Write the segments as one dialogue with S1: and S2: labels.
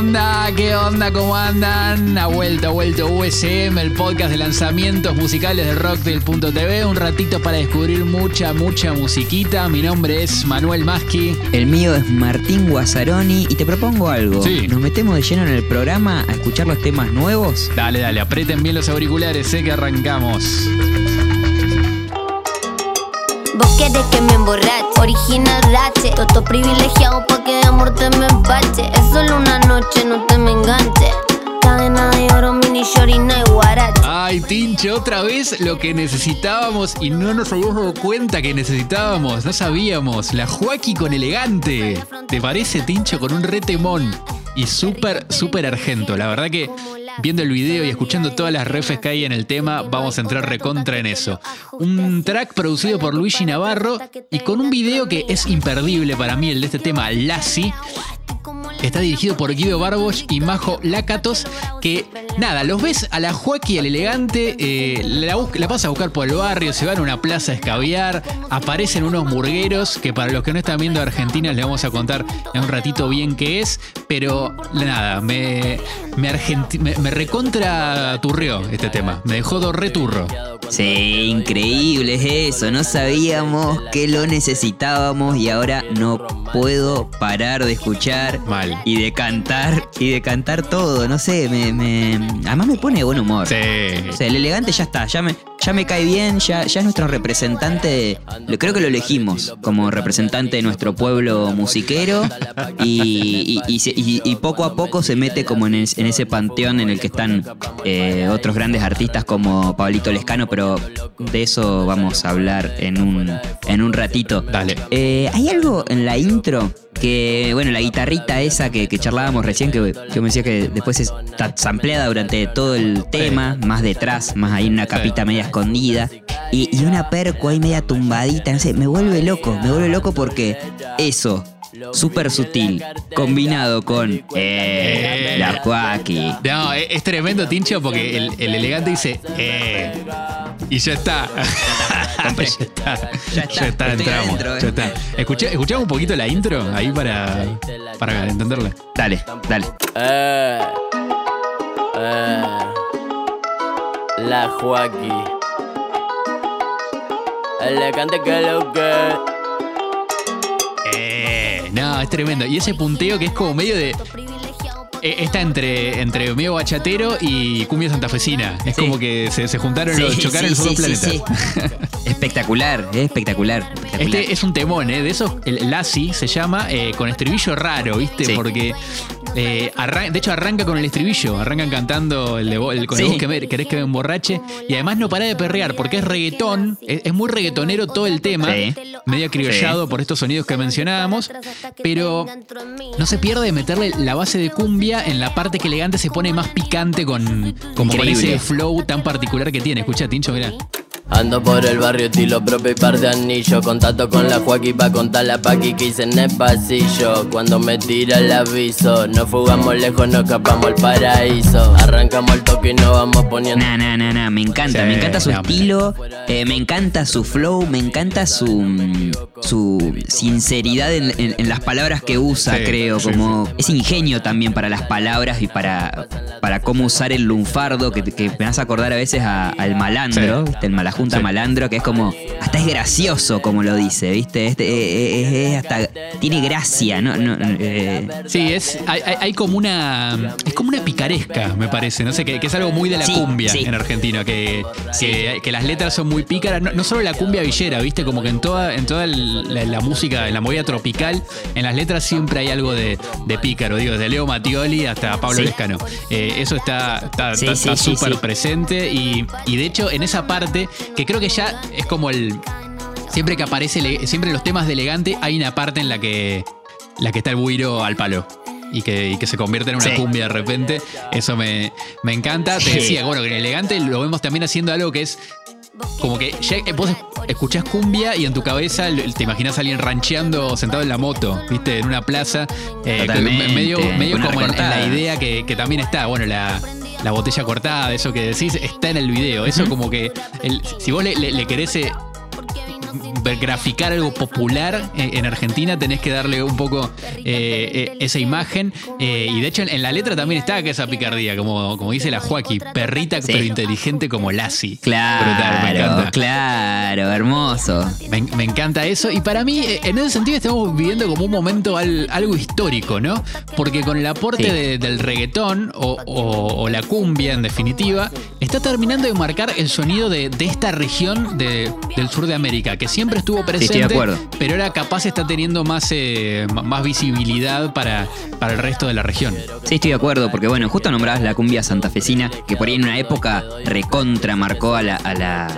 S1: onda? ¿Qué onda? ¿Cómo andan? Ha vuelto, ha vuelto USM, el podcast de lanzamientos musicales de Rocktail.tv. Un ratito para descubrir mucha, mucha musiquita. Mi nombre es Manuel Maschi.
S2: El mío es Martín Guazzaroni y te propongo algo.
S1: Sí.
S2: Nos metemos de lleno en el programa a escuchar los temas nuevos.
S1: Dale, dale, aprieten bien los auriculares, sé que arrancamos.
S3: Vos querés que me emborrache, original rache Toto privilegiado pa' que de amor te me empache Es solo una noche, no te me enganche Cadena de oro, mini shorina y guarache
S1: Ay, Tincho, otra vez lo que necesitábamos y no nos dado cuenta que necesitábamos, no sabíamos. La Joaquí con elegante. ¿Te parece, Tincho? Con un retemón y súper, súper argento. La verdad que viendo el video y escuchando todas las refes que hay en el tema, vamos a entrar recontra en eso. Un track producido por Luigi Navarro y con un video que es imperdible para mí, el de este tema, Lassie. Está dirigido por Guido Barbosch y Majo Lacatos, que nada, los ves a la Joaquí, al elegante, eh, la, la vas a buscar por el barrio, se van a una plaza a escabiar, aparecen unos murgueros, que para los que no están viendo Argentina les vamos a contar en un ratito bien qué es, pero nada, me, me, me, recontra este tema, me dejó do returro.
S2: Sí, increíble es eso. No sabíamos que lo necesitábamos y ahora no puedo parar de escuchar
S1: Mal.
S2: y de cantar y de cantar todo. No sé, me, me- además me pone de buen humor.
S1: Sí.
S2: O sea, el elegante ya está, ya me, ya me cae bien, ya, ya es nuestro representante, creo que lo elegimos como representante de nuestro pueblo musiquero y, y- poco a poco se mete como en, es- en ese panteón en el que están eh, otros grandes artistas como Pablito Lescano, pero de eso vamos a hablar en un, en un ratito.
S1: Dale.
S2: Eh, hay algo en la intro que, bueno, la guitarrita esa que, que charlábamos recién, que, que me decía que después está sampleada durante todo el tema, más detrás, más ahí en una capita media escondida. Y, y una perco ahí media tumbadita, no sé, me vuelve loco, me vuelve loco porque eso, súper sutil, combinado con eh, la Joaquí.
S1: No, es, es tremendo, Tincho, porque el, el elegante dice, eh. Y ya está. ya está.
S2: Ya está,
S1: entramos.
S2: adentro, eh.
S1: ya está. Escuché- escuchamos un poquito la intro ahí para, para entenderla.
S2: Dale, dale.
S4: Eh, eh, la Joaquí. Elegante que lo que.
S1: Eh, no, es tremendo. Y ese punteo que es como medio de. eh, Está entre, entre medio bachatero y cumbia santafesina. Es
S2: Sí.
S1: como que se, se juntaron los
S2: Sí,
S1: chocaron
S2: sí, sí,
S1: planetas.
S2: espectacular, es espectacular. espectacular.
S1: Este es un temón, ¿eh? De esos, el Lassie se llama, eh, con estribillo raro, ¿viste? Porque, eh, de hecho, arranca con el estribillo, arrancan cantando el de el, con el vos que me- querés que me emborrache, y además no para de perrear, porque es reggaetón, es, es muy reggaetonero todo el tema,
S2: Sí.
S1: medio criollado por estos sonidos que mencionábamos, pero no se pierde de meterle la base de cumbia en la parte que elegante se pone más picante con, como con ese flow tan particular que tiene. Escucha, Tincho, mira.
S4: Ando por el barrio, estilo propio y par de anillos. Contacto con la Joaquí pa' contar la paqui que hice en el pasillo. Cuando me tira el aviso, nos fugamos lejos, nos escapamos al paraíso. Arrancamos el toque y nos vamos poniendo.
S2: Nah, nah, nah, nah, me encanta,
S1: Sí,
S2: me encanta su
S1: no,
S2: estilo, eh, me encanta su flow, me encanta su, su sinceridad en, en- en las palabras que usa,
S1: Sí,
S2: creo,
S1: sí,
S2: como ese ingenio también para las palabras y para, para cómo usar el lunfardo, que, que me hace acordar a veces a- al malandro,
S1: Sí.
S2: ¿viste? Malajunta
S1: Sí.
S2: malandro, que es como, hasta es gracioso como lo dice, ¿viste? Este, eh, eh, hasta tiene gracia, ¿no? no eh,
S1: Sí, es, hay, como una. Es como una picaresca, me parece. No sé, que, que es algo muy de la
S2: Sí,
S1: cumbia
S2: sí.
S1: en Argentina. Que, que, que las letras son muy pícaras. No, no solo la cumbia villera, ¿viste? Como que en toda, en toda la, la música, en la movida tropical, en las letras siempre hay algo de, de pícaro. Digo, desde Leo Mattioli hasta Pablo. Lescano. Eso está está
S2: Sí,
S1: está- está súper presente. Y, y de hecho, en esa parte, que creo que ya es como el. Siempre que aparece, siempre en los temas de elegante, hay una parte en la que, la que está el buiro al palo. Y que, y que se convierte en una
S2: Sí.
S1: cumbia de repente. Eso me, me encanta. Te
S2: Sí.
S1: decía, bueno, que en elegante lo vemos también haciendo algo que es. Como que ya eh, vos escuchás cumbia y en tu cabeza te imaginas a alguien rancheando sentado en la moto, ¿viste? En una plaza. eh, medio como en, en la idea que, que también está. Bueno, la, la botella cortada, eso que decís, está en el video. Eso como que. el- si vos le, le- le querés. Eh, graficar algo popular en, en Argentina, tenés que darle un poco eh, eh, esa imagen. Eh, y de hecho, en, la letra también está esa picardía, como, como dice la Joaquí, perrita
S2: Sí.
S1: pero inteligente como Lassie.
S2: Claro,
S1: Brutal, me encanta.
S2: claro, hermoso.
S1: Me, me encanta eso. Y para mí, eh, en ese sentido, estamos viviendo como un momento al- algo histórico, ¿no? Porque con el aporte
S2: Sí.
S1: de- del reggaetón o, o- o la cumbia, en definitiva, está terminando de marcar el sonido de, de esta región de- del sur de América, que siempre estuvo presente,
S2: estoy de acuerdo.
S1: pero ahora capaz está teniendo más, eh, más visibilidad para, para el resto de la región.
S2: Sí, estoy de acuerdo, porque bueno, justo nombrabas la cumbia santafesina, que por ahí en una época recontra marcó a la, a la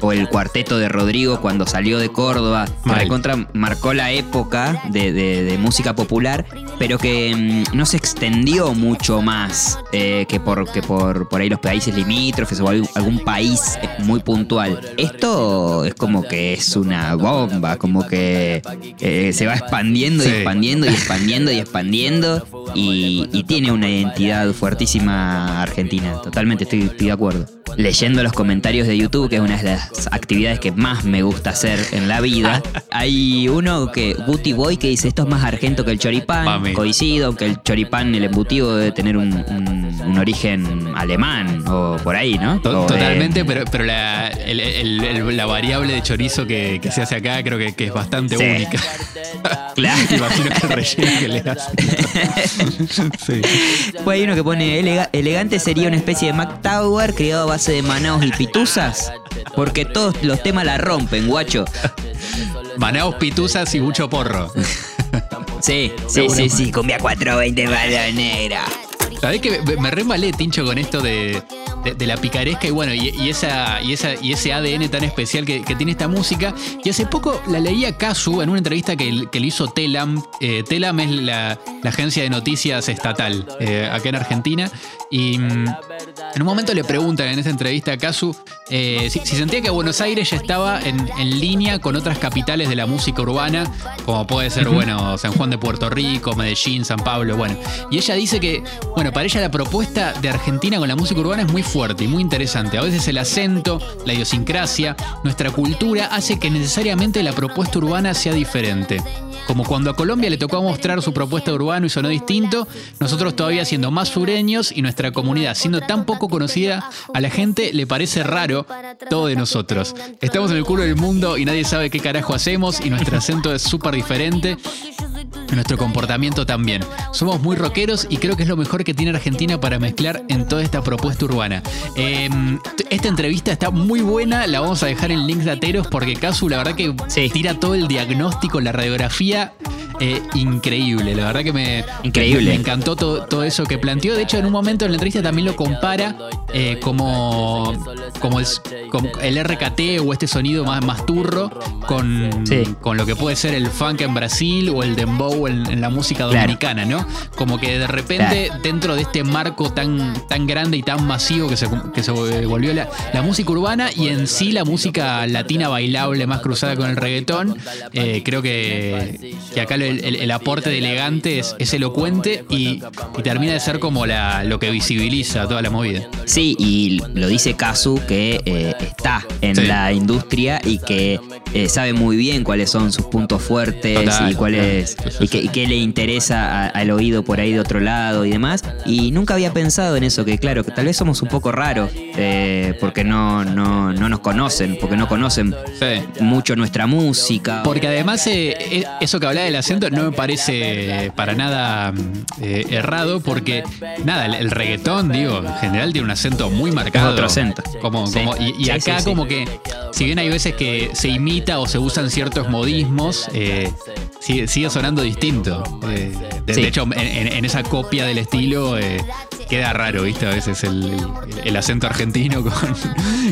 S2: o el cuarteto de Rodrigo cuando salió de Córdoba, que
S1: Mal.
S2: recontra marcó la época de, de- de música popular, pero que mm, no se extendió mucho más eh, que, por, que por, por ahí los países limítrofes o algún, algún país eh, muy puntual. Esto es como que es una bomba, como que eh, se va expandiendo y expandiendo y expandiendo y expandiendo y, y tiene una identidad fuertísima argentina. Totalmente estoy, estoy de acuerdo. Leyendo los comentarios de YouTube, que es una de las actividades que más me gusta hacer en la vida, hay uno que, Booty Boy, que dice esto es más argento que el choripán.
S1: Mami.
S2: Coincido, aunque el choripán, el embutido debe tener un, un- un origen alemán o por ahí, ¿no? O,
S1: Totalmente, pero, pero la, el- el- el- la variable de chorizo que, que se hace acá creo que, que es bastante
S2: Sí.
S1: única.
S2: Claro.
S1: Imagino que el relleno que le hacen. sí.
S2: Pues hay uno que pone "Elega- elegante sería una especie de Mac Tower criado a base de manaos y pituzas. Porque todos los temas la rompen, guacho.
S1: Manaos, pituzas y mucho porro.
S2: Sí, sí, sí, sí, cumbia 420 para negra.
S1: ¿Sabés que me- me remalé, Tincho, con esto de, de- la picaresca y bueno, y, esa, y, esa, y ese ADN tan especial que, tiene esta música? Y hace poco la leí a Casu en una entrevista que, le hizo Telam. Eh, Telam es la, la agencia de noticias estatal eh, acá en Argentina. Y mm, en un momento le preguntan en esa entrevista a Casu eh, si, si sentía que Buenos Aires ya estaba en, en línea con otras capitales de la música urbana, como puede ser, bueno, San Juan de Puerto Rico, Medellín, San Pablo, bueno. Y ella dice que, bueno, para ella la propuesta de Argentina con la música urbana es muy fuerte y muy interesante. A veces el acento, la idiosincrasia, nuestra cultura hace que necesariamente la propuesta urbana sea diferente. Como cuando a Colombia le tocó mostrar su propuesta de urbano y sonó distinto, nosotros todavía siendo más sureños y nuestra comunidad siendo tan poco conocida, a la gente le parece raro todo de nosotros. Estamos en el culo del mundo y nadie sabe qué carajo hacemos y nuestro acento es súper diferente. Nuestro comportamiento también. Somos muy rockeros y creo que es lo mejor que tiene Argentina para mezclar en toda esta propuesta urbana. Eh, t- esta entrevista está muy buena, la vamos a dejar en links lateros porque Casu la verdad que
S2: Sí.
S1: tira todo el diagnóstico, la radiografía eh, increíble. La verdad que me,
S2: Increíble.
S1: me encantó todo, todo eso que planteó. De hecho, en un momento en la entrevista también lo compara eh, como, como, el, como el RKT o este sonido más, más turro con,
S2: Sí.
S1: con lo que puede ser el funk en Brasil o el dembow en, en la música
S2: Claro.
S1: dominicana, ¿no? Como que de repente dentro de este marco tan, tan grande y tan masivo que se, que se volvió la, la música urbana y en sí la música latina bailable más cruzada con el reggaetón, eh, creo que, que acá el, aporte de elegante es, elocuente y, termina de ser como lo que visibiliza toda la movida.
S2: Sí, y lo dice Kazu que eh, está en la industria y que eh, sabe muy bien cuáles son sus puntos fuertes y cuáles y qué, le interesa al oído por ahí de otro lado y demás. Y nunca había pensado en eso, que claro, que tal vez somos un poco raros eh, porque no, no, no nos conocen, porque no conocen mucho nuestra música.
S1: Porque además eso que hablaba de la no me parece para nada eh, errado porque, nada, el, reggaetón, digo, en general tiene un acento muy marcado.
S2: otro acento.
S1: Como, y, acá como que, si bien hay veces que se imita o se usan ciertos modismos, eh, sigue, sonando distinto. Eh, de, hecho, en, esa copia del estilo queda raro, ¿viste? A veces el, el- el acento argentino con,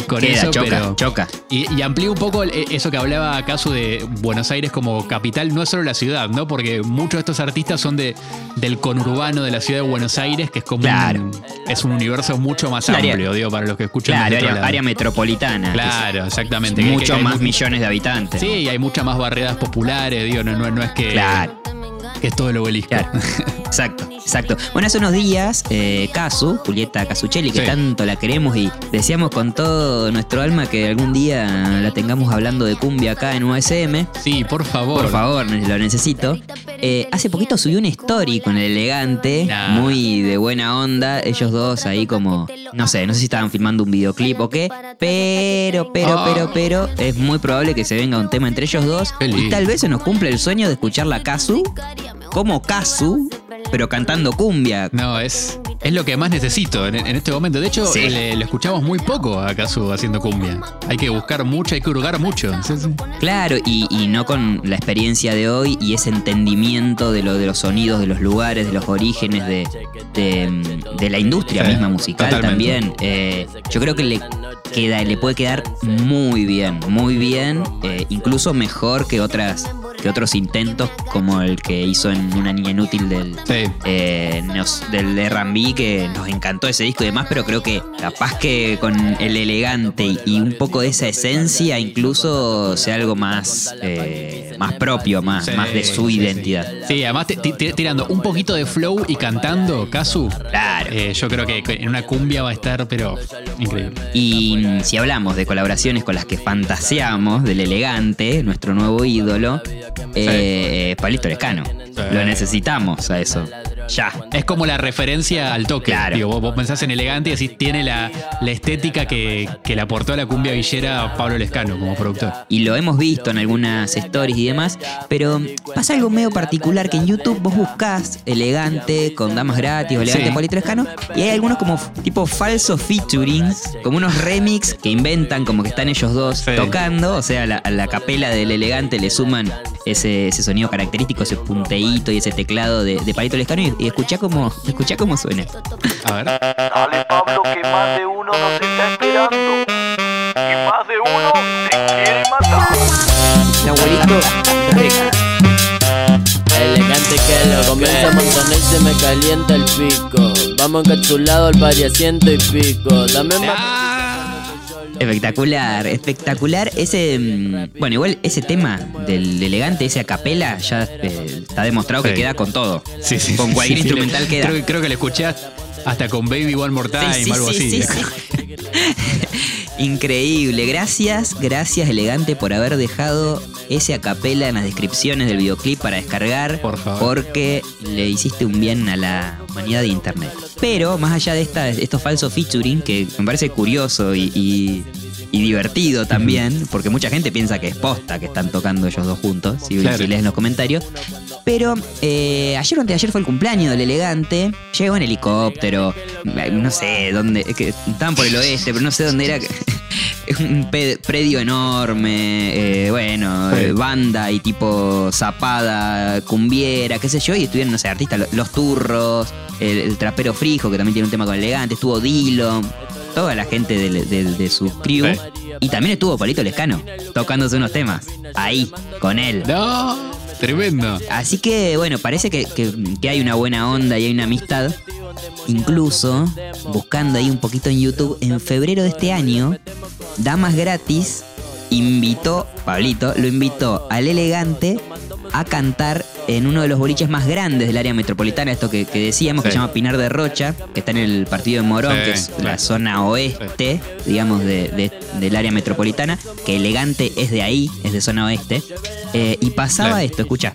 S1: con
S2: Queda,
S1: eso,
S2: choca,
S1: pero...
S2: choca.
S1: Y, y un poco el- eso que hablaba acaso de Buenos Aires como capital, no es solo la ciudad, ¿no? Porque muchos de estos artistas son de, del conurbano de la ciudad de Buenos Aires, que es como
S2: Claro.
S1: un, es un universo mucho más
S2: Un área-
S1: amplio, digo, para los que escuchan
S2: Claro, área,
S1: lado.
S2: área metropolitana.
S1: Claro, exactamente.
S2: Muchos
S1: hay
S2: más millones de habitantes.
S1: Sí, y hay muchas más barriadas populares, digo, no, no, no es que...
S2: Claro.
S1: Que es todo el obelisco.
S2: Claro. Exacto, exacto. Bueno, hace unos días, eh, Casu, Julieta Casuccelli, que
S1: Sí.
S2: tanto la queremos y deseamos con todo nuestro alma que algún día la tengamos hablando de cumbia acá en USM.
S1: Sí, por favor.
S2: Por favor, lo necesito. Eh, hace poquito subió una story con el elegante,
S1: Nah.
S2: muy de buena onda. Ellos dos ahí como, no sé, no sé si estaban filmando un videoclip o qué, pero, pero,
S1: Ah.
S2: pero, pero, es muy probable que se venga un tema entre ellos dos.
S1: Qué
S2: Y
S1: lindo.
S2: tal vez se nos cumple el sueño de escuchar la Kazu como Kazu, pero cantando cumbia.
S1: No, es, es lo que más necesito en, en este momento. De hecho,
S2: Sí.
S1: le, le escuchamos muy poco a Casu haciendo cumbia. Hay que buscar mucho, hay que hurgar mucho. Sí, sí.
S2: Claro, y, y no con la experiencia de hoy y ese entendimiento de lo de los sonidos, de los lugares, de los orígenes, de, de, de la industria misma musical
S1: totalmente.
S2: también. Eh, yo creo que le queda, le puede quedar muy bien, muy bien, eh, incluso mejor que otras que otros intentos como el que hizo en Una Niña Inútil del,
S1: Sí.
S2: eh, nos- del R&B que nos encantó ese disco y demás, pero creo que capaz que con el elegante y, y un poco de esa esencia incluso sea algo más, eh, más propio, más,
S1: Sí,
S2: más de su
S1: sí,
S2: identidad.
S1: Sí, además ti- ti- tirando un poquito de flow y cantando, Casu.
S2: Claro.
S1: eh, yo creo que en una cumbia va a estar, pero increíble.
S2: Y si hablamos de colaboraciones con las que fantaseamos del elegante, nuestro nuevo ídolo, eh, Pablito Lescano. Lo necesitamos a eso. Ya.
S1: Es como la referencia al toque.
S2: Claro.
S1: Digo, vos, vos pensás en elegante y decís, tiene la, la estética que, que le aportó a la cumbia villera Pablo Lescano como productor.
S2: y lo hemos visto en algunas stories y demás, pero pasa algo medio particular que en YouTube vos buscás elegante con damas gratis o elegante
S1: Sí.
S2: Lescano y hay algunos como tipo falsos featurings, como unos remix que inventan como que están ellos dos
S1: Sí.
S2: tocando, o sea, a la, a la capela del elegante le suman ese, ese sonido característico, ese punteíto y ese teclado de, de Palito Lescano y, y escuchá cómo, escuchá cómo suena.
S1: A ver.
S5: Dale Pablo que más de uno nos está esperando y más de uno te quiere matar.
S2: El abuelito
S4: Elegante que lo comienza a montaner y se me calienta el pico. Vamos encapsulado al pari asiento y pico. Dame más.
S2: Espectacular, espectacular. Ese, mm, bueno, igual ese tema del elegante, ese acapela, ya eh, está demostrado que queda con todo.
S1: Sí, sí,
S2: Con cualquier
S1: sí,
S2: instrumental queda.
S1: Creo, creo que le escuché hasta con Baby One More Time,
S2: Sí, sí,
S1: algo
S2: sí,
S1: así.
S2: Increíble. Gracias, gracias, elegante, por haber dejado ese acapela en las descripciones del videoclip para descargar.
S1: Por favor.
S2: Porque le hiciste un bien a la humanidad de internet. Pero, más allá de esta, estos falsos featuring, que me parece curioso y, y- y divertido también, porque mucha gente piensa que es posta que están tocando ellos dos juntos, si,
S1: Claro.
S2: si lees los comentarios. Pero eh, ayer o antes de ayer fue el cumpleaños del elegante. Llegó en helicóptero. No sé dónde. Es que estaban por el oeste, pero no sé dónde era. Un predio enorme. eh, bueno,
S1: Sí.
S2: eh, banda y tipo zapada, cumbiera, qué sé yo. Y estuvieron, no sé, artistas, lo- los turros, el, el trapero frijo, que también tiene un tema con elegante. Estuvo Dilo. Toda la gente de, de- de su crew. Y también estuvo Polito Lescano, tocándose unos temas. Ahí, con él.
S1: No, tremendo.
S2: Así que, bueno, parece que, que- que hay una buena onda y hay una amistad. Incluso, buscando ahí un poquito en YouTube, en febrero de este año, Damas Gratis invitó, Pablito, lo invitó al elegante a cantar en uno de los boliches más grandes del área metropolitana, esto que, que decíamos, que se llama Pinar de Rocha, que está en el partido de Morón,
S1: Sí,
S2: que es la zona oeste, digamos, de- de- del área metropolitana, que elegante es de ahí, es de zona oeste. Eh, y pasaba
S1: Claro.
S2: esto, escucha.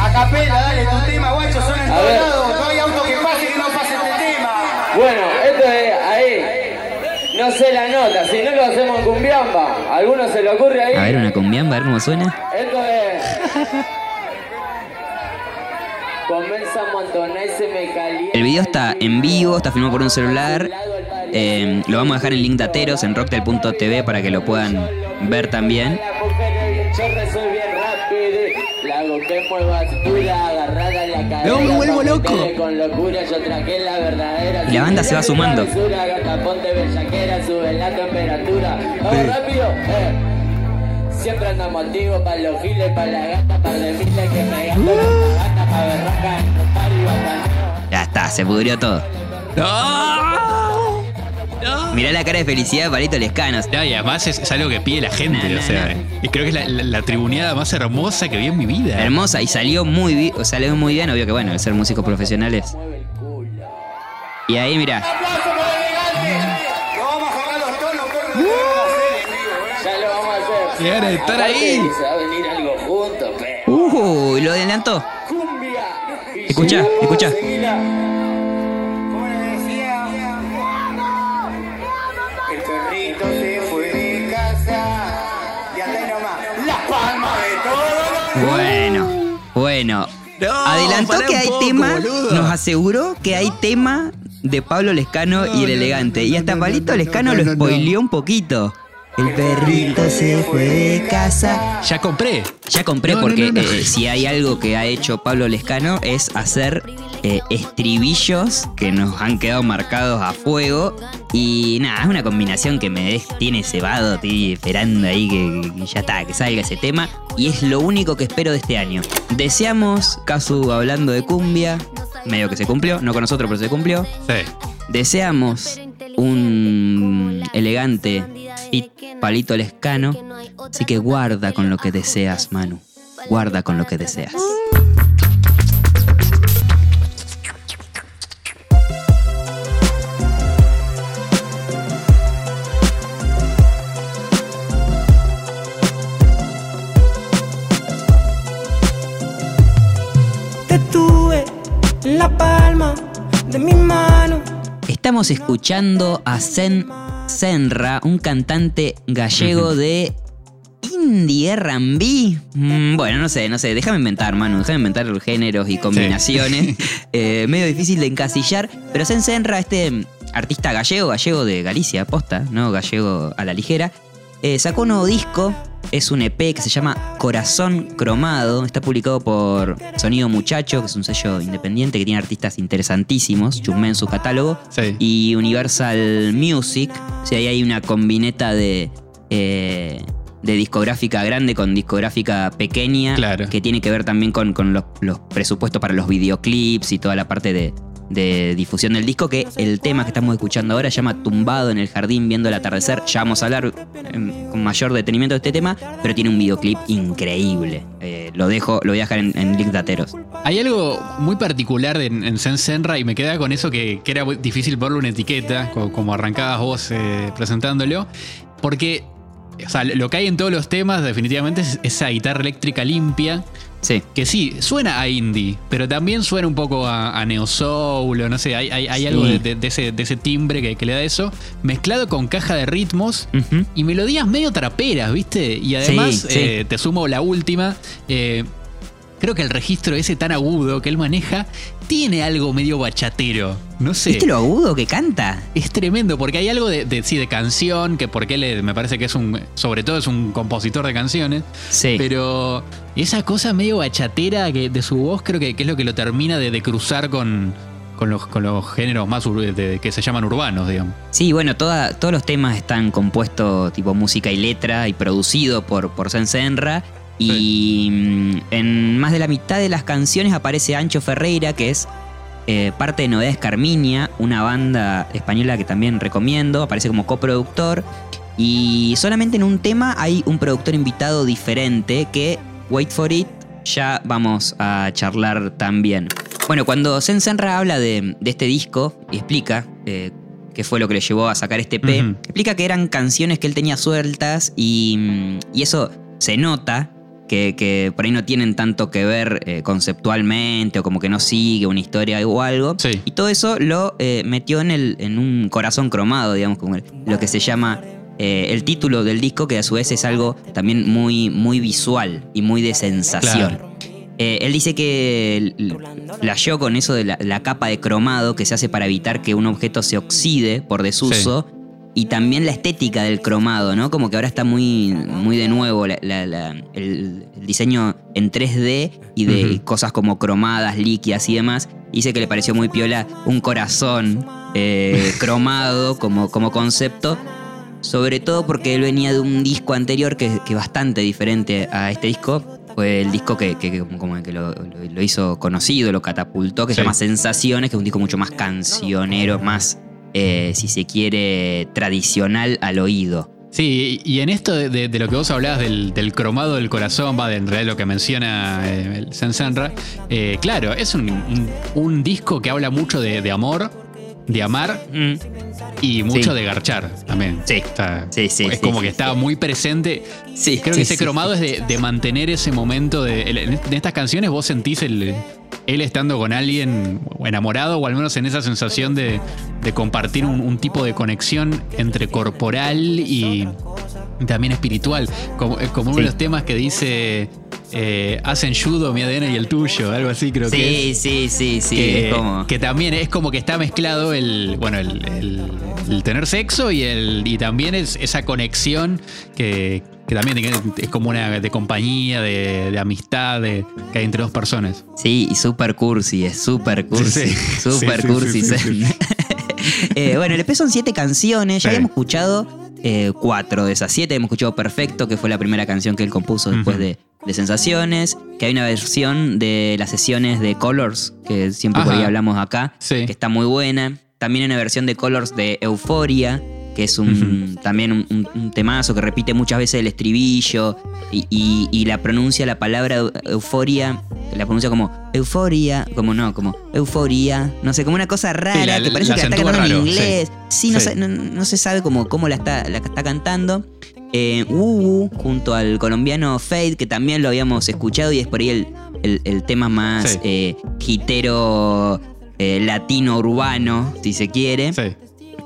S6: A capela, dale tu tema, guacho, son en todos lados. No hay auto que pase que no pase este tema.
S7: Bueno, esto es ahí. No sé la nota, si no lo hacemos en cumbiamba. ¿A ¿Alguno se le ocurre ahí?
S2: A ver una cumbiamba, a ver cómo suena.
S7: Esto es.
S2: El video está en vivo, está filmado por un celular. Eh, lo vamos a dejar en link de Ateros, en rocktel.tv para que lo puedan ver también.
S1: No, me vuelvo loco.
S2: Y la banda se va sumando.
S7: Siempre andamos activos para los giles, para la gata, para de miles que me gastan la gata, para berraca, los bacaneo.
S2: Ya está, se pudrió todo.
S1: ¡No!
S2: Mirá la cara de felicidad de Palito Lescano.
S1: Ya, y además es, es algo que pide la gente,
S2: No,
S1: o
S2: no,
S1: sea,
S2: no.
S1: y creo que es la, la, la tribuneada más hermosa que vi en mi vida.
S2: Hermosa y salió muy bien, o salió muy bien, obvio que bueno, al ser músicos profesionales. Y ahí mira,
S6: ¡Aplauso para elegante! Lo vamos a sacar los tonos, por lo
S7: Ya lo
S1: de estar ahí.
S7: Se va a venir algo juntos, pe.
S2: uh, lo adelantó.
S7: Cumbia.
S2: Escucha, escucha.
S6: Como decía, el perrito se fue de casa. Y hasta ahí nomás. La palma de todo lo
S2: Bueno, bueno.
S1: No,
S2: Adelantó que hay
S1: poco,
S2: tema,
S1: boludo.
S2: nos aseguró que hay tema de Pablo Lescano y el elegante. Y hasta Palito Lescano lo spoileó un poquito. El perrito se fue de casa.
S1: Ya compré.
S2: Ya compré
S1: No, no,
S2: porque
S1: no, no.
S2: eh, si hay algo que ha hecho Pablo Lescano es hacer eh, estribillos que nos han quedado marcados a fuego. Y nada, es una combinación que me des- tiene cebado, estoy esperando ahí que, que ya está, que salga ese tema. Y es lo único que espero de este año. Deseamos, Casu hablando de cumbia, medio que se cumplió, no con nosotros, pero se cumplió.
S1: Sí.
S2: Deseamos un elegante fit palito lescano. Así que guarda con lo que deseas, Manu. Guarda con lo que deseas.
S8: Te tuve en la palma de mi mano.
S2: Estamos escuchando a Zen Senra, un cantante gallego de indie R&B. Mm, bueno, no sé, no sé, déjame inventar, Manu, déjame inventar los géneros y combinaciones. Eh, medio difícil de encasillar, pero Zen Senra, este artista gallego, gallego de Galicia, posta, ¿no? Gallego a la ligera, eh, sacó un nuevo disco, es un EP que se llama Corazón Cromado, está publicado por Sonido Muchacho, que es un sello independiente que tiene artistas interesantísimos, chusmé en su catálogo,
S1: Sí.
S2: y Universal Music, o sea, ahí hay una combineta de, eh, de discográfica grande con discográfica pequeña,
S1: Claro.
S2: que tiene que ver también con, con los, los presupuestos para los videoclips y toda la parte de, de difusión del disco, que el tema que estamos escuchando ahora llama Tumbado en el jardín viendo el atardecer. Ya vamos a hablar em, con mayor detenimiento de este tema, pero tiene un videoclip increíble. Eh, lo dejo, lo voy a dejar en, en link dateros.
S1: Hay algo muy particular en, en Zen Senra y me queda con eso que, que era difícil ponerle una etiqueta, co- como, arrancabas vos eh, presentándolo, porque o sea, lo que hay en todos los temas definitivamente es esa guitarra eléctrica limpia,
S2: Sí.
S1: que sí, suena a indie, pero también suena un poco a, a neo soul, o no sé, hay, hay- hay algo de, de- de ese, de ese timbre que, que le da eso, mezclado con caja de ritmos y melodías medio traperas, ¿viste? Y además,
S2: Sí, sí.
S1: eh, te sumo la última. eh, creo que el registro ese tan agudo que él maneja tiene algo medio bachatero. No sé.
S2: ¿Viste lo agudo que canta?
S1: Es tremendo, porque hay algo de, de- sí, de canción, que porque él me parece que es un. Sobre todo es un compositor de canciones.
S2: Sí.
S1: Pero esa cosa medio bachatera que, de su voz creo que, que es lo que lo termina de, de cruzar con, con, los, con los géneros más de- que se llaman urbanos, digamos.
S2: Sí, bueno, toda- todos los temas están compuestos tipo música y letra y producido por, por Sen Senra. Y mm, en más de la mitad de las canciones aparece Ancho Ferreira, que es eh, parte de Novedades Carminia, una banda española que también recomiendo. Aparece como coproductor. Y solamente en un tema hay un productor invitado diferente que, wait for it, ya vamos a charlar también. Bueno, cuando Sen Senra habla de, de este disco y explica eh, qué fue lo que le llevó a sacar este
S1: Ujú.
S2: explica que eran canciones que él tenía sueltas y, mm, y eso se nota. Que, que por ahí no tienen tanto que ver eh, conceptualmente o como que no sigue una historia o algo.
S1: Sí.
S2: Y todo eso lo eh, metió en, el, en un corazón cromado, digamos, como lo que se llama eh, el título del disco, que a su vez es algo también muy, muy visual y muy de sensación.
S1: Claro.
S2: Eh, él dice que flasheó con eso de la, la capa de cromado que se hace para evitar que un objeto se oxide por desuso. Y también la estética del cromado, ¿no? Como que ahora está muy, muy de nuevo la- la- la- el, el diseño en 3D y de cosas como cromadas, líquidas y demás. Dice que le pareció muy piola un corazón eh, cromado como, como concepto. Sobre todo porque él venía de un disco anterior que que es bastante diferente a este disco. Fue el disco que, que- que como- que lo, lo- lo hizo conocido, lo catapultó, que
S1: Sí.
S2: se llama Sensaciones, que es un disco mucho más cancionero, más eh, si se quiere, tradicional al oído.
S1: Sí, y en esto de, lo que vos hablabas del, cromado del corazón, va, de en realidad lo que menciona eh, el eh, claro, es un, disco que habla mucho de amor, de amar y mucho
S2: Sí.
S1: de garchar también.
S2: Sí.
S1: Está-
S2: Sí, sí,
S1: Es
S2: sí,
S1: como
S2: sí,
S1: que está muy presente.
S2: Sí,
S1: Creo que ese cromado es de, de mantener ese momento de. En estas canciones vos sentís el, él estando con alguien enamorado, o al menos en esa sensación de, de compartir un, un tipo de conexión entre corporal y también espiritual. Como, eh, como uno de los temas que dice. eh, hacen judo mi ADN y el tuyo, algo así creo que es.
S2: Sí, sí, sí, sí.
S1: que,
S2: es como.
S1: que también es como que está mezclado el bueno el, el- el tener sexo y el y también es esa conexión que, que también es como una de compañía de, de amistad de, que hay entre dos personas
S2: Sí, y super cursi, es super cursi.
S1: Sí.
S2: Super cursi. Eh, bueno, el EP son siete canciones. Ya habíamos escuchado eh, cuatro de esas siete. Hemos escuchado Perfecto, que fue la primera canción que él compuso después de, de Sensaciones. Que hay una versión de las sesiones de Colors, que siempre por ahí hablamos acá,
S1: Sí.
S2: que está muy buena. También hay una versión de Colors de Euforia, que es un, también un, un- un temazo que repite muchas veces el estribillo y, y- y la pronuncia la palabra eu- euforia, la pronuncia como euforia, como no, como euforia, no sé, como una cosa rara
S1: la-
S2: que parece
S1: la
S2: que la está cantando en inglés. Sí, no, sé- no- no se sabe cómo, cómo la, está, la está cantando. Eh, Ubu, junto al colombiano Fade, que también lo habíamos escuchado y es por ahí el, el- el tema más
S1: Sí.
S2: eh, hitero eh, latino urbano, si se quiere.
S1: sí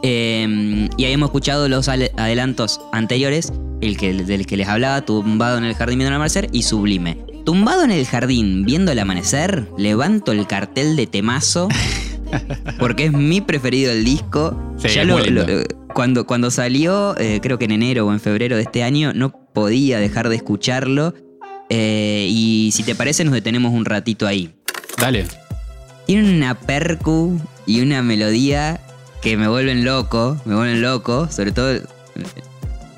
S2: Eh, y habíamos escuchado los adelantos anteriores, el que, del que les hablaba, tumbado en el jardín viendo el amanecer y sublime. Tumbado en el jardín viendo el amanecer, levanto el cartel de temazo. Porque es mi preferido del disco.
S1: Sí,
S2: ya
S1: es
S2: lo-
S1: muy lindo.
S2: lo- cuando, cuando salió, eh, creo que en enero o en febrero de este año, no podía dejar de escucharlo. Eh, y si te parece, nos detenemos un ratito ahí.
S1: dale
S2: Tiene una percu y una melodía que me vuelven loco, me vuelven loco, sobre todo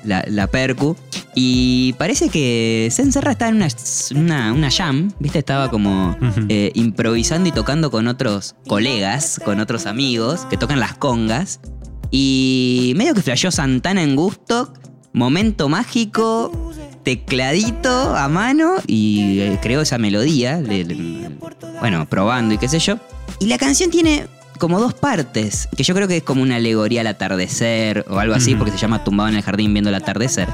S2: la, la percu. Y parece que Senserra está en una, una, una jam, ¿viste? Estaba como eh, improvisando y tocando con otros colegas, con otros amigos que tocan las congas. Y medio que flasheó Santana en gusto, momento mágico, tecladito a mano y eh, creó esa melodía, bueno, probando y qué sé yo. Y la canción tiene como dos partes, que yo creo que es como una alegoría al atardecer o algo así, porque se llama Tumbado en el jardín viendo el atardecer.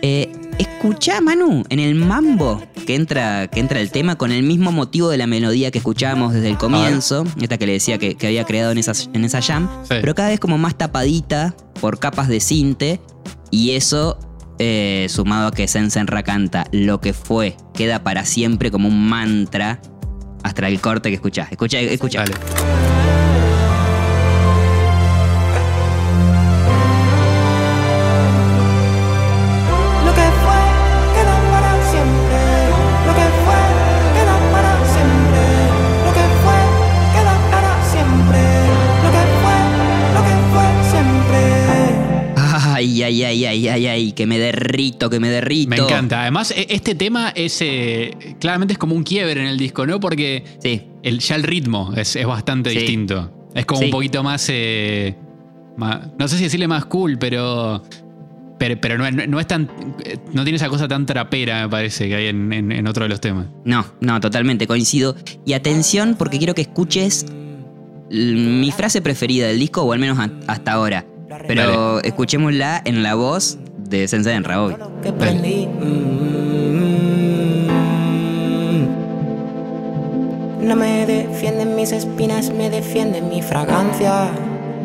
S2: Eh, escuchá, Manu, en el mambo que entra, que entra el tema con el mismo motivo de la melodía que escuchábamos desde el comienzo, esta que le decía que, que había creado en esa, en esa jam,
S1: Sí.
S2: pero cada vez como más tapadita por capas de cinte, y eso eh, sumado a que Sensenra canta lo que fue, queda para siempre como un mantra hasta el corte que escuchás. Escucha, escucha.
S1: dale
S2: ay, ay, que me derrito, que me derrito.
S1: me encanta además e- este tema es eh, claramente es como un quiebre en el disco no porque
S2: Sí,
S1: el, ya el ritmo es, es bastante
S2: Sí.
S1: distinto. Es como
S2: Sí.
S1: un poquito más, eh, No sé si decirle más cool, pero. Pero, pero no, no- no es tan. eh, No tiene esa cosa tan trapera, me parece, que hay en, en- en otro de los temas.
S2: no, no, totalmente coincido. Y atención, porque quiero que escuches mi frase preferida del disco, o al menos hasta ahora. Pero escuchémosla en la voz de Sensei en
S8: prendí. Mm. No me defienden mis espinas, me defiende mi fragancia.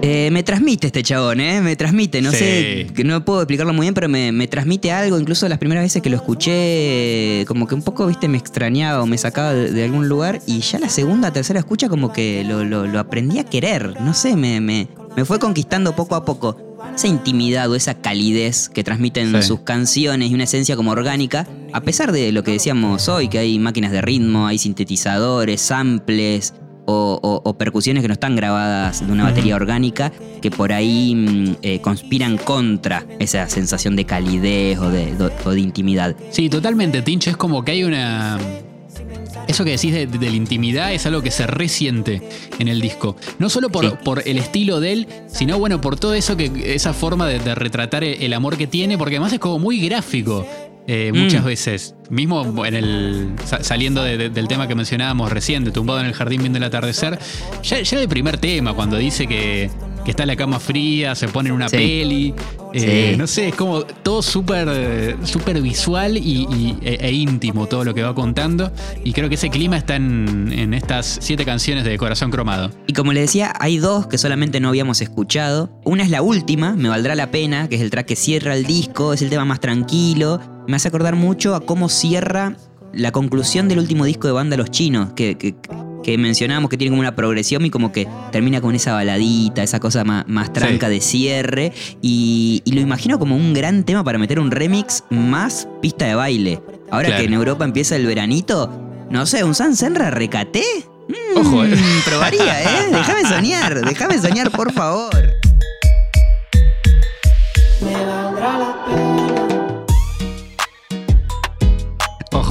S2: Eh, me transmite este chabón, ¿eh? Me transmite, no
S1: Sí.
S2: sé, que no puedo explicarlo muy bien, pero me, me transmite algo. Incluso las primeras veces que lo escuché, como que un poco, viste, me extrañaba o me sacaba de, de algún lugar. Y ya la segunda, tercera escucha, como que lo, lo- lo aprendí a querer. No sé, me, me, me fue conquistando poco a poco. Esa intimidad o esa calidez que transmiten
S1: Sí.
S2: sus canciones y una esencia como orgánica, a pesar de lo que decíamos hoy, que hay máquinas de ritmo, hay sintetizadores, samples, o, o- o percusiones que no están grabadas de una batería orgánica que por ahí mm, eh, conspiran contra esa sensación de calidez o de, o de intimidad.
S1: Sí, totalmente, Tincho. Es como que hay una. eso que decís de, de la intimidad es algo que se resiente en el disco. No solo por,
S2: Sí.
S1: por el estilo de él, sino bueno, por todo eso que, esa forma de, de retratar el, el amor que tiene, porque además es como muy gráfico. Eh, muchas
S2: Mm.
S1: veces, mismo en el sa- saliendo de- de- del tema que mencionábamos recién, de tumbado en el jardín viendo el atardecer, ya, ya el primer tema, cuando dice que, que está en la cama fría, se pone en una
S2: Sí.
S1: peli, eh,
S2: Sí.
S1: no sé, es como todo súper súper visual y, y- e, e íntimo todo lo que va contando. Y creo que ese clima está en, en estas siete canciones de Corazón Cromado.
S2: Y como les decía, hay dos que solamente no habíamos escuchado. Una es la última, Me Valdrá la Pena, que es el track que cierra el disco, es el tema más tranquilo. Me hace acordar mucho a cómo cierra la conclusión del último disco de banda Los Chinos, que, que, que mencionábamos que tiene como una progresión y como que termina con esa baladita, esa cosa más, más tranca
S1: Sí.
S2: de cierre. Y, y lo imagino como un gran tema para meter un remix más pista de baile. Ahora
S1: Claro.
S2: que en Europa empieza el veranito, no sé, un San Senra recaté. Mm,
S1: Ojo, eh.
S2: Probaría, ¿eh? Déjame soñar, déjame soñar, por favor.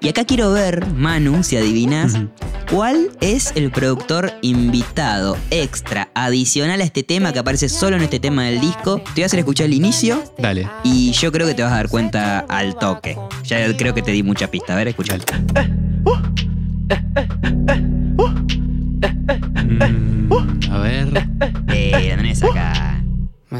S2: Y acá quiero ver, Manu, si adivinas. ¿Cuál es el productor invitado extra, adicional a este tema que aparece solo en este tema del disco? Te voy a hacer escuchar el inicio
S1: Dale.
S2: y yo creo que te vas a dar cuenta al toque. Ya creo que te di mucha pista. A ver, escucha.
S1: Mm, a ver.
S2: Eh, acá.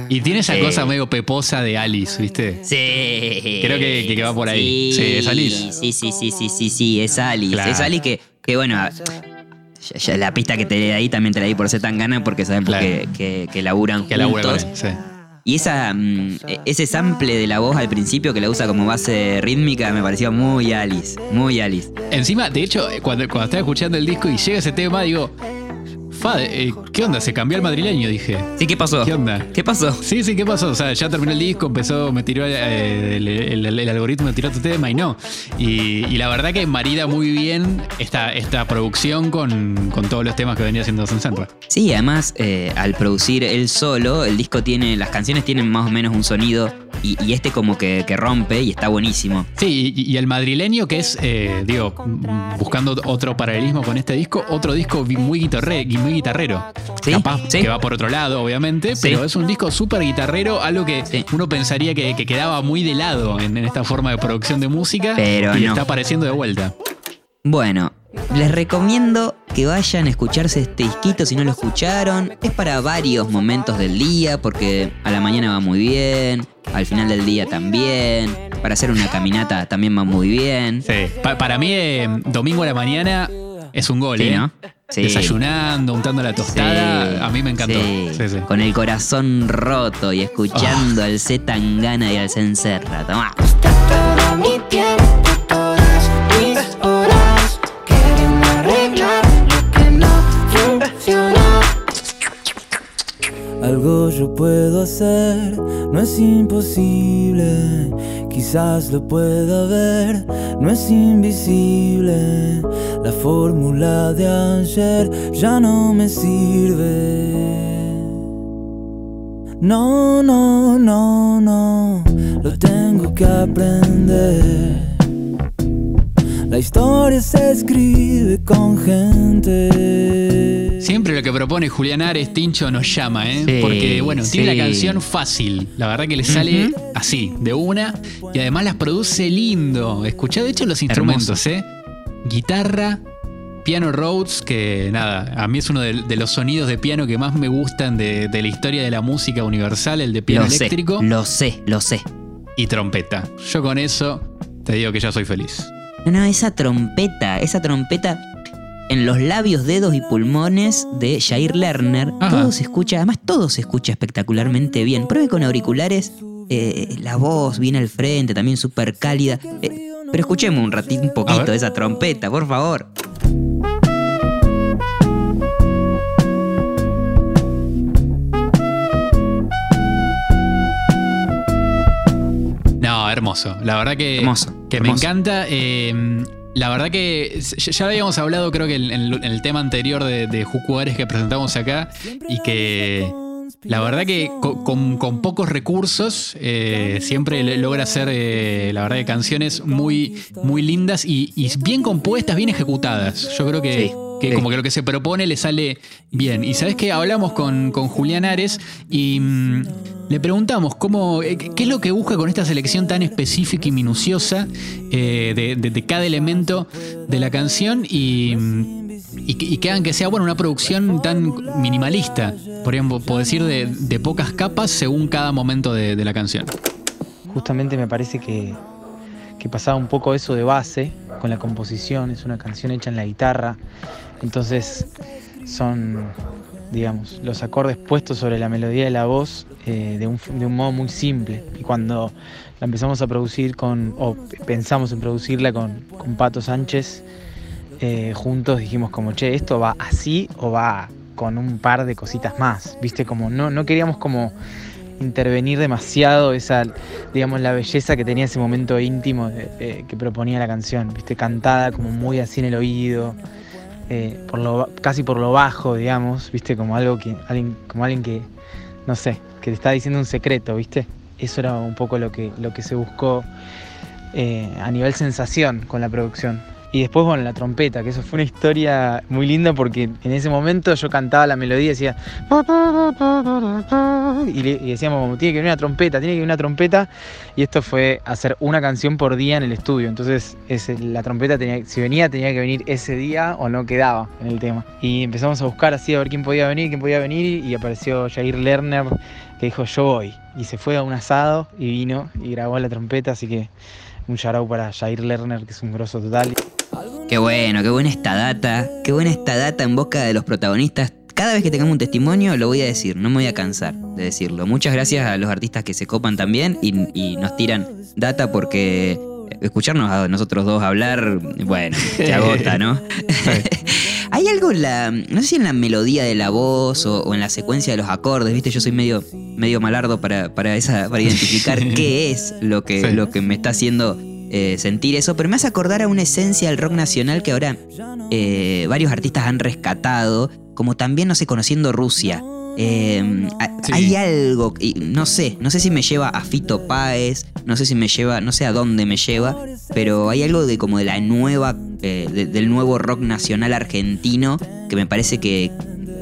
S1: Y tiene esa
S2: Sí.
S1: cosa medio peposa de Alice, ¿viste?
S2: Sí.
S1: Creo que- que va por ahí. Sí, es Alice.
S2: Sí, sí, sí, sí, sí, sí, es Alice.
S1: Claro.
S2: Es Alice que, que bueno, ya- ya la pista que te di ahí también te la di por ser tan gana porque sabemos
S1: Claro.
S2: que, que, que laburan
S1: Que
S2: juntos.
S1: él, sí.
S2: Y esa, mm, ese sample de la voz al principio que la usa como base rítmica me pareció muy Alice, muy Alice.
S1: Encima, de hecho, cuando, cuando estaba escuchando el disco y llega ese tema, digo, Fa, eh, ¿qué onda? Se cambió el madrileño, dije.
S2: Sí, ¿qué pasó?
S1: ¿Qué onda?
S2: ¿Qué pasó?
S1: Sí, sí, ¿qué pasó? O sea, ya terminó el disco, empezó, me tiró eh, el, el- el- el algoritmo, me tiró tu tema y no. Y, y la verdad que marida muy bien esta, esta producción con, con todos los temas que venía haciendo Son Senra.
S2: Sí, además, eh, al producir él solo, el disco tiene, las canciones tienen más o menos un sonido y, y este como que, que rompe y está buenísimo.
S1: Sí, y, y el madrileño que es, eh, digo, buscando otro paralelismo con este disco, otro disco muy, guitarre, muy guitarrero.
S2: Sí,
S1: Capaz
S2: sí.
S1: que va por otro lado, obviamente,
S2: Sí.
S1: pero es un disco súper guitarrero, algo que
S2: Sí.
S1: uno pensaría que, que quedaba muy de lado en, en esta forma de producción de música
S2: Pero
S1: y
S2: no.
S1: está apareciendo de vuelta.
S2: Bueno, les recomiendo que vayan a escucharse este disquito si no lo escucharon. Es para varios momentos del día, porque a la mañana va muy bien, al final del día también, para hacer una caminata también va muy bien.
S1: Sí. Pa- para mí, eh, domingo a la mañana es un gol,
S2: Sí,
S1: ¿eh?
S2: ¿no? Sí.
S1: Desayunando, untando la tostada,
S2: Sí,
S1: a mí me encantó.
S2: sí.
S1: Sí, sí.
S2: Con el corazón roto y escuchando al Z Tangana y al Cencerra. Tomá.
S8: Todo mi tiempo, todas mis horas quieren arreglar lo que no funciona.
S9: Algo yo puedo hacer, no es imposible. Quizás lo pueda ver, no es invisible. La fórmula de ayer ya no me sirve. No, no, no, no, lo tengo que aprender. La historia se escribe con gente.
S1: Siempre lo que propone Julián Ares, Tincho, nos llama, ¿eh?
S2: Sí,
S1: Porque, bueno, tiene la canción fácil. La verdad que le sale así, de una. Y además las produce lindo. Escuchá, de hecho, los instrumentos, ¿eh? Guitarra, piano Rhodes, que nada, a mí es uno de, de los sonidos de piano que más me gustan de, de la historia de la música universal, el de piano
S2: Lo sé,
S1: eléctrico.
S2: lo sé, lo sé.
S1: Y trompeta. Yo con eso te digo que ya soy feliz.
S2: No, no, esa trompeta, esa trompeta en los labios, dedos y pulmones de Jair Lerner,
S1: Ajá.
S2: todo se escucha, además todo se escucha espectacularmente bien. Pruebe con auriculares, eh, la voz viene al frente, también súper cálida. Eh, pero escuchemos un ratito, un poquito de esa trompeta, por favor.
S1: Hermoso. La verdad que,
S2: Hermoso,
S1: que me encanta. eh, la verdad que ya habíamos hablado, creo que en, en el- tema anterior de, de Juku Ares que presentamos acá, y que la verdad que co- con, con pocos recursos eh, siempre logra hacer, eh, la verdad, que canciones muy, muy lindas y, y bien compuestas, bien ejecutadas. Yo creo que,
S2: Sí,
S1: que
S2: sí.
S1: como que lo que se propone le sale bien. Y sabes que hablamos con, con Julián Ares y mm, le preguntamos cómo, eh, qué es lo que busca con esta selección tan específica y minuciosa eh, de, de- de cada elemento de la canción y, mm, y que, y que hagan que sea bueno una producción tan minimalista, podríamos puedo decir de, de pocas capas según cada momento de, de la canción.
S10: Justamente me parece que, que pasaba un poco eso de base con la composición, es una canción hecha en la guitarra, entonces son, digamos, los acordes puestos sobre la melodía de la voz eh, de, un, de un modo muy simple. Y cuando la empezamos a producir con, o pensamos en producirla con, con Pato Sánchez, eh, juntos dijimos como, che, esto va así o va con un par de cositas más, viste, como no, no queríamos como intervenir demasiado esa, digamos, la belleza que tenía ese momento íntimo que proponía la canción, viste, cantada como muy así en el oído, eh, por lo, casi por lo bajo, digamos, viste, como algo que, alguien, como alguien que, no sé, que te está diciendo un secreto, viste. Eso era un poco lo que, lo que se buscó eh, a nivel sensación con la producción. Y después, bueno, la trompeta, que eso fue una historia muy linda porque en ese momento yo cantaba la melodía y decía. Y, decíamos, tiene que venir una trompeta, tiene que venir una trompeta. Y esto fue hacer una canción por día en el estudio. Entonces, la trompeta, tenía, si venía, tenía que venir ese día o no quedaba en el tema. Y empezamos a buscar así a ver quién podía venir, quién podía venir. Y apareció Jair Lerner, que dijo, yo voy. Y se fue a un asado y vino y grabó la trompeta. Así que un shout para Jair Lerner, que es un grosso total.
S2: Qué bueno, qué buena esta data. Qué buena esta data en boca de los protagonistas. Cada vez que tengamos un testimonio lo voy a decir, no me voy a cansar de decirlo. Muchas gracias a los artistas que se copan también y, y nos tiran data porque escucharnos a nosotros dos hablar, bueno, se agota, ¿no? Hay algo en la, no sé si en la melodía de la voz o, o en la secuencia de los acordes, viste, yo soy medio, medio malardo para, para, esa, para identificar qué es lo que,
S1: Sí.
S2: lo que me está haciendo eh, sentir eso, pero me hace acordar a una esencia del rock nacional que ahora eh, varios artistas han rescatado, como también, no sé, conociendo Rusia. Eh,
S1: Sí.
S2: Hay algo, y no sé, no sé si me lleva a Fito Páez, no sé si me lleva, no sé a dónde me lleva, pero hay algo de como de la nueva, eh, de- del nuevo rock nacional argentino que me parece que,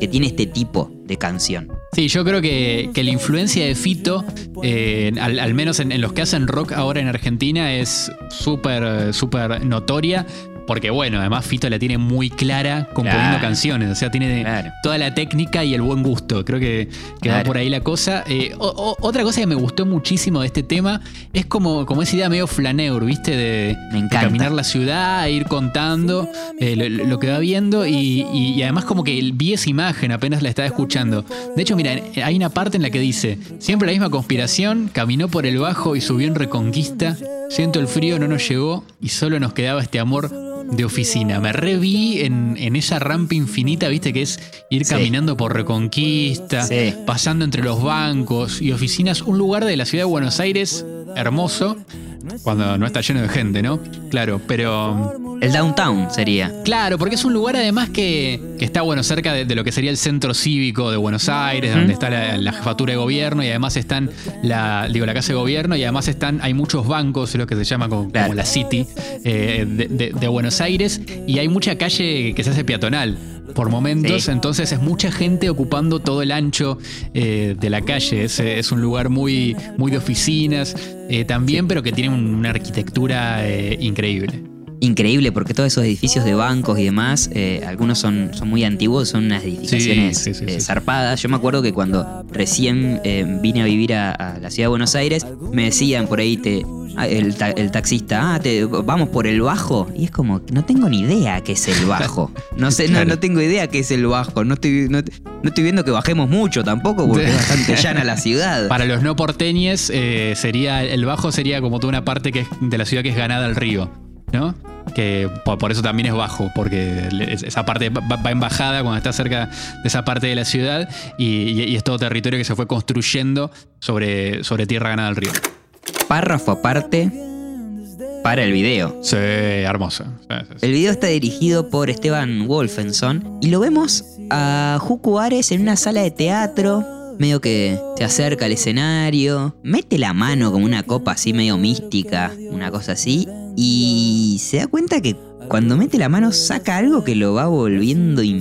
S2: que tiene este tipo de canción.
S1: Sí, yo creo que, que la influencia de Fito, eh, al, menos en, los que hacen rock ahora en Argentina, es súper, súper notoria. Porque bueno, además Fito la tiene muy clara componiendo
S2: Claro.
S1: canciones. O sea, tiene
S2: Claro.
S1: toda la técnica y el buen gusto. Creo que, que va por ahí la cosa. Eh, o- o- otra cosa que me gustó muchísimo de este tema es como, como esa idea medio flaneur, ¿viste? De, de caminar la ciudad, ir contando eh, lo, lo que va viendo y, y- y además como que vi esa imagen apenas la estaba escuchando. De hecho, mira, hay una parte en la que dice, siempre la misma conspiración, caminó por el bajo y subió en Reconquista, siento el frío, no nos llegó y solo nos quedaba este amor de oficina. Me reví en, en esa rampa infinita, viste, que es ir
S2: Sí.
S1: caminando por Reconquista,
S2: Sí.
S1: pasando entre los bancos y oficinas, un lugar de la ciudad de Buenos Aires hermoso, cuando no está lleno de gente, ¿no? Claro, pero
S2: El downtown sería.
S1: Claro, porque es un lugar además que, que está bueno cerca de, de lo que sería el centro cívico de Buenos Aires, donde está la, la jefatura de gobierno y además están la, digo, la casa de gobierno y además están, hay muchos bancos, es lo que se llama como, la City eh, de, de- de Buenos Aires y hay mucha calle que se hace peatonal por momentos,
S2: Sí.
S1: entonces es mucha gente ocupando todo el ancho eh, de la calle. Es, es un lugar muy, muy de oficinas eh, también, pero que tiene un- una arquitectura eh, increíble.
S2: Increíble porque todos esos edificios de bancos y demás, eh, algunos son, son muy antiguos, son unas edificaciones
S1: Sí, sí, sí,
S2: eh, zarpadas. Yo me acuerdo que cuando recién eh, vine a vivir a, a la ciudad de Buenos Aires, me decían por ahí te, ah, el, ta- el taxista, ah, te, vamos por el bajo. Y es como, no tengo ni idea qué es el bajo. No sé, no,
S1: Claro.
S2: no tengo idea qué es el bajo. No estoy, no, no estoy viendo que bajemos mucho tampoco porque es bastante llana la ciudad.
S1: Para los no porteñes, eh, sería el bajo sería como toda una parte que es de la ciudad que es ganada al río, ¿no? Que por, por eso también es bajo, porque esa parte va, en bajada cuando está cerca de esa parte de la ciudad y, y- y es todo territorio que se fue construyendo sobre, sobre tierra ganada al río.
S2: Párrafo aparte, para el video.
S1: Sí, hermoso. Sí, sí, sí.
S2: El video está dirigido por Esteban Wolfenson y lo vemos a Juku Ares en una sala de teatro, medio que se acerca al escenario, mete la mano como una copa así medio mística, una cosa así, y se da cuenta que cuando mete la mano saca algo que lo va volviendo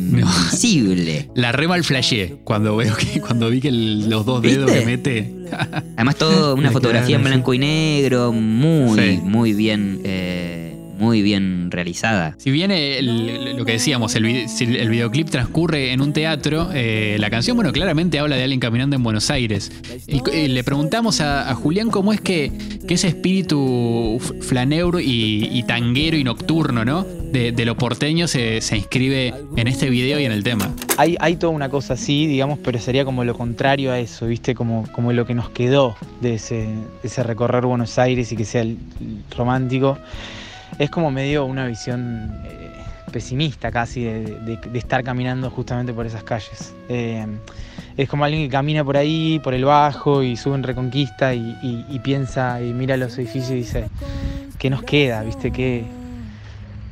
S2: invisible.
S1: La re mal flashé cuando veo que cuando vi que el- los dos dedos
S2: ¿Viste?
S1: que mete.
S2: Además todo una fotografía en blanco y negro, muy,
S1: Sí.
S2: muy bien, eh, muy bien realizada.
S1: Si bien el- lo que decíamos, el, el videoclip transcurre en un teatro, eh, la canción, bueno, claramente habla de alguien caminando en Buenos Aires. Y, eh, le preguntamos a, a Julián cómo es que, que ese espíritu flaneuro y, y tanguero y nocturno, ¿no? De, de lo porteño se, se inscribe en este video y en el tema.
S10: Hay, hay toda una cosa así, digamos, pero sería como lo contrario a eso, ¿viste? Como, como lo que nos quedó de ese, de ese recorrer Buenos Aires y que sea el- el romántico. Es como medio una visión eh, pesimista casi de, estar caminando justamente por esas calles. Eh, es como alguien que camina por ahí, por el bajo y sube en Reconquista y, piensa y mira los edificios y dice, ¿qué nos queda? ¿Viste? ¿Qué,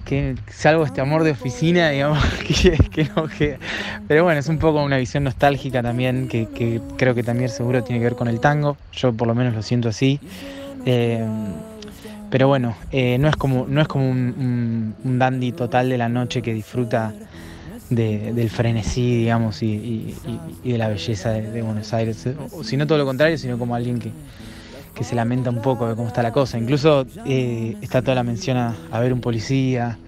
S10: que salvo este amor de oficina, digamos, que, que queda. Pero bueno, es un poco una visión nostálgica también, que, que creo que también seguro tiene que ver con el tango. Yo por lo menos lo siento así. Eh, pero bueno, eh, no es como, no es como un, dandy total de la noche que disfruta de- del frenesí, digamos, y, de la belleza de, Buenos Aires. Sino todo lo contrario, sino como alguien que, que se lamenta un poco de cómo está la cosa. Incluso eh, está toda la mención a, ver un policía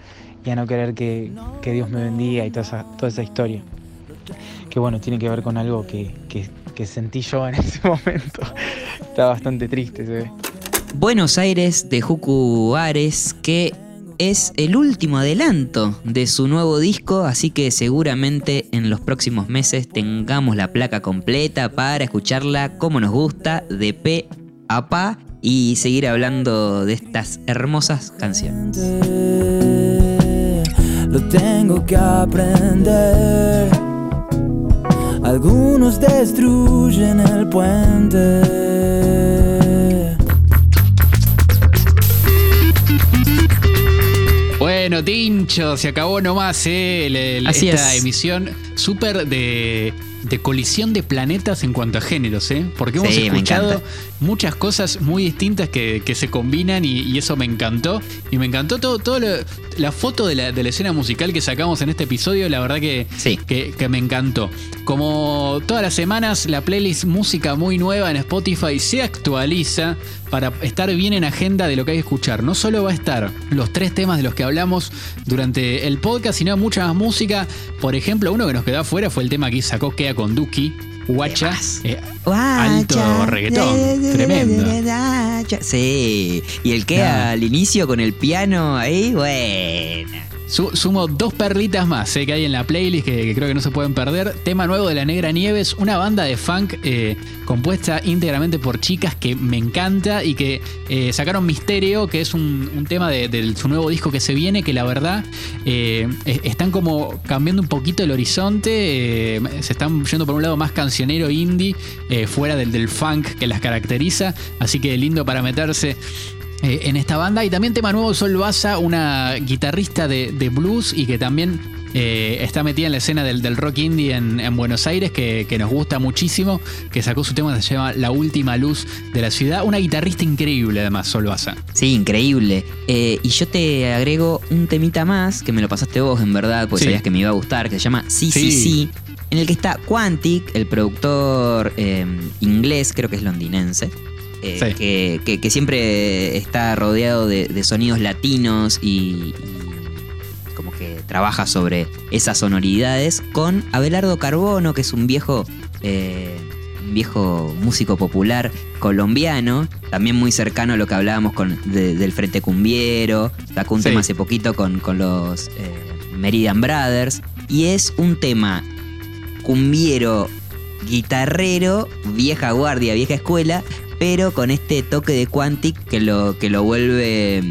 S10: y a no querer que, que Dios me bendiga y toda esa, toda esa historia. Que bueno, tiene que ver con algo que, que- que sentí yo en ese momento. está bastante triste, se ve.
S2: Buenos Aires de Juku Ares, que es el último adelanto de su nuevo disco, así que seguramente en los próximos meses tengamos la placa completa para escucharla como nos gusta, de pe a pa, y seguir hablando de estas hermosas canciones.
S9: Lo tengo que aprender. Algunos destruyen el puente.
S1: Se acabó nomás eh, el- el-
S2: Así
S1: esta
S2: es.
S1: emisión súper de, de colisión de planetas en cuanto a géneros, ¿eh? Porque hemos
S2: Sí,
S1: escuchado muchas cosas muy distintas que, que se combinan y, y eso me encantó. Y me encantó todo, todo lo- la foto de la, de la escena musical que sacamos en este episodio, la verdad que,
S2: Sí.
S1: que, que me encantó. Como todas las semanas, la playlist música muy nueva en Spotify se actualiza para estar bien en agenda de lo que hay que escuchar. No solo va a estar los tres temas de los que hablamos durante el podcast, sino mucha más música. Por ejemplo, uno que nos quedó afuera fue el tema que sacó Kea con Duki, Guacha. Eh, alto reggaetón, tremendo.
S2: Sí, y el que al inicio con el piano ahí, bueno.
S1: Su- sumo dos perlitas más eh, que hay en la playlist que, que creo que no se pueden perder. Tema nuevo de La Negra Nieves, una banda de funk eh, compuesta íntegramente por chicas que me encanta y que eh, sacaron Misterio, que es un, tema de, su nuevo disco que se viene, que la verdad eh, están como cambiando un poquito el horizonte, se están yendo por un lado más cancionero indie, fuera del, del funk que las caracteriza, así que lindo para meterse eh, en esta banda. Y también tema nuevo, Sol Baza, una guitarrista de, de blues y que también eh, está metida en la escena del, del rock indie en, en Buenos Aires, que, que nos gusta muchísimo, que sacó su tema que se llama La Última Luz de la Ciudad. Una guitarrista increíble además, Sol Baza.
S2: Sí, increíble. Eh, y yo te agrego un temita más, que me lo pasaste vos en verdad, porque
S1: Sí.
S2: sabías que me iba a gustar, que se llama Sí, sí,
S1: Sí.
S2: sí, en el que está Quantic, el productor eh, inglés, creo que es londinense. Eh,
S1: Sí.
S2: que, que- que siempre está rodeado de, de sonidos latinos y, y como que trabaja sobre esas sonoridades con Abelardo Carbono, que es un viejo, eh, un viejo músico popular colombiano, también muy cercano a lo que hablábamos con, de- del Frente Cumbiero, sacó un
S1: Sí.
S2: tema hace poquito con, con los eh, Meridian Brothers, y es un tema cumbiero, guitarrero, vieja guardia, vieja escuela, pero con este toque de Quantic que lo, que lo vuelve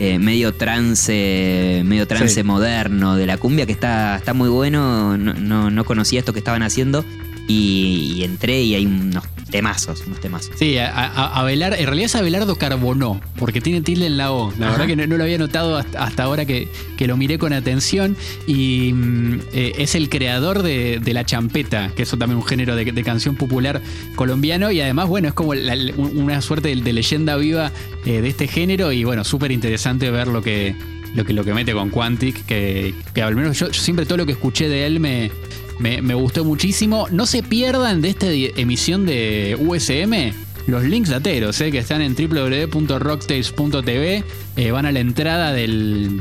S2: eh, medio trance, medio trance
S1: Sí.
S2: moderno de la cumbia, que está, está muy bueno. No, no, no conocía esto que estaban haciendo. Y, y entré y hay unos temazos, unos temazos.
S1: Sí, a, a- Abelar- en realidad es Abelardo Carbonó, porque tiene tilde en la O. La
S2: Ajá.
S1: verdad que no, no lo había notado hasta, hasta ahora que, que lo miré con atención. Y mm, eh, es el creador de, de la champeta, que es también un género de, de canción popular colombiano. Y además, bueno, es como la- una suerte de, de leyenda viva eh, de este género. Y bueno, súper interesante ver lo que, lo, que, lo que mete con Quantic, que, que al menos yo, yo siempre todo lo que escuché de él me, me, gustó muchísimo. No se pierdan de esta emisión de USM. Los links lateros, eh, que están en www.rocktails.tv, eh, van a la entrada del,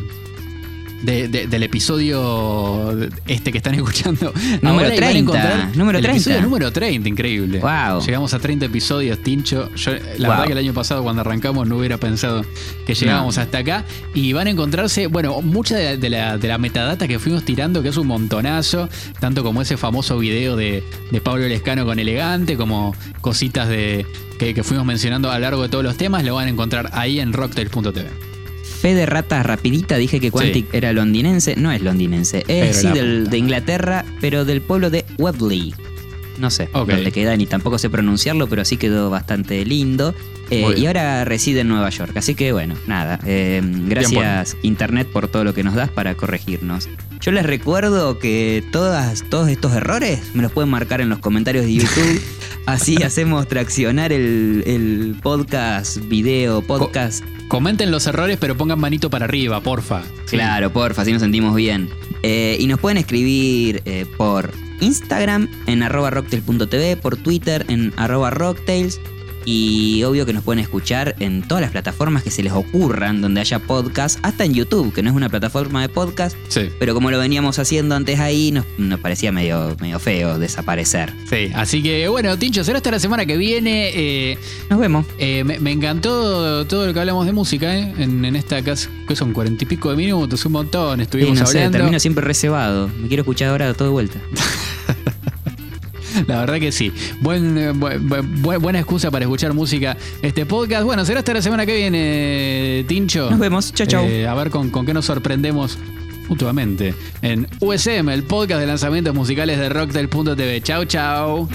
S1: de- de- del episodio este que están escuchando.
S2: Número
S1: Ahora y van a
S2: 30,
S1: encontrar
S2: número
S1: el
S2: 30.
S1: episodio número 30, increíble.
S2: Wow.
S1: Llegamos a 30 episodios, Tincho. Yo, la
S2: Wow.
S1: verdad que el año pasado cuando arrancamos no hubiera pensado que llegábamos
S2: No.
S1: hasta acá. Y van a encontrarse, bueno, mucha de la, de la- de la metadata que fuimos tirando, que es un montonazo, tanto como ese famoso video de, de Pablo Lescano con Elegante, como cositas de que, que fuimos mencionando a lo largo de todos los temas, lo van a encontrar ahí en rocktail.tv.
S2: Fe de ratas rapidita, dije que Quantic era londinense. No es londinense,
S1: Pero
S2: es sí del- de Inglaterra, pero del pueblo de Webley. No sé
S1: Ok.
S2: dónde queda, ni tampoco sé pronunciarlo, pero sí quedó bastante lindo. Eh, y ahora reside en Nueva York. Así que bueno, nada. eh, gracias Internet por todo lo que nos das para corregirnos. Yo les recuerdo que todas, todos estos errores me los pueden marcar en los comentarios de YouTube. Así hacemos traccionar el, el podcast, video, podcast.
S1: Comenten los errores, pero pongan manito para arriba, porfa.
S2: Claro, porfa, así nos sentimos bien. Eh, y nos pueden escribir eh, por Instagram en arroba rocktails.tv, por Twitter en arroba rocktails. Y obvio que nos pueden escuchar en todas las plataformas que se les ocurran donde haya podcast, hasta en YouTube, que no es una plataforma de podcast,
S1: Sí.
S2: pero como lo veníamos haciendo antes ahí, nos, nos parecía medio, medio feo desaparecer.
S1: Sí, así que bueno, Tincho, será hasta la semana que viene. Eh,
S2: Nos vemos.
S1: eh, me, me encantó todo lo que hablamos de música, ¿eh? En, en esta casa, que son cuarenta y pico de minutos, un montón,
S2: Sí,
S1: estuvimos
S2: no sé,
S1: hablando.
S2: termino siempre reservado. Me quiero escuchar ahora todo de vuelta.
S1: La verdad que sí. Buen, eh, bu- bu- bu- buena excusa para escuchar música este podcast. Bueno, será hasta la semana que viene, Tincho.
S2: Nos vemos. Chao, chao.
S1: Eh, a ver con, con qué nos sorprendemos mutuamente en USM, el podcast de lanzamientos musicales de Rocktail.tv. Chau, chau.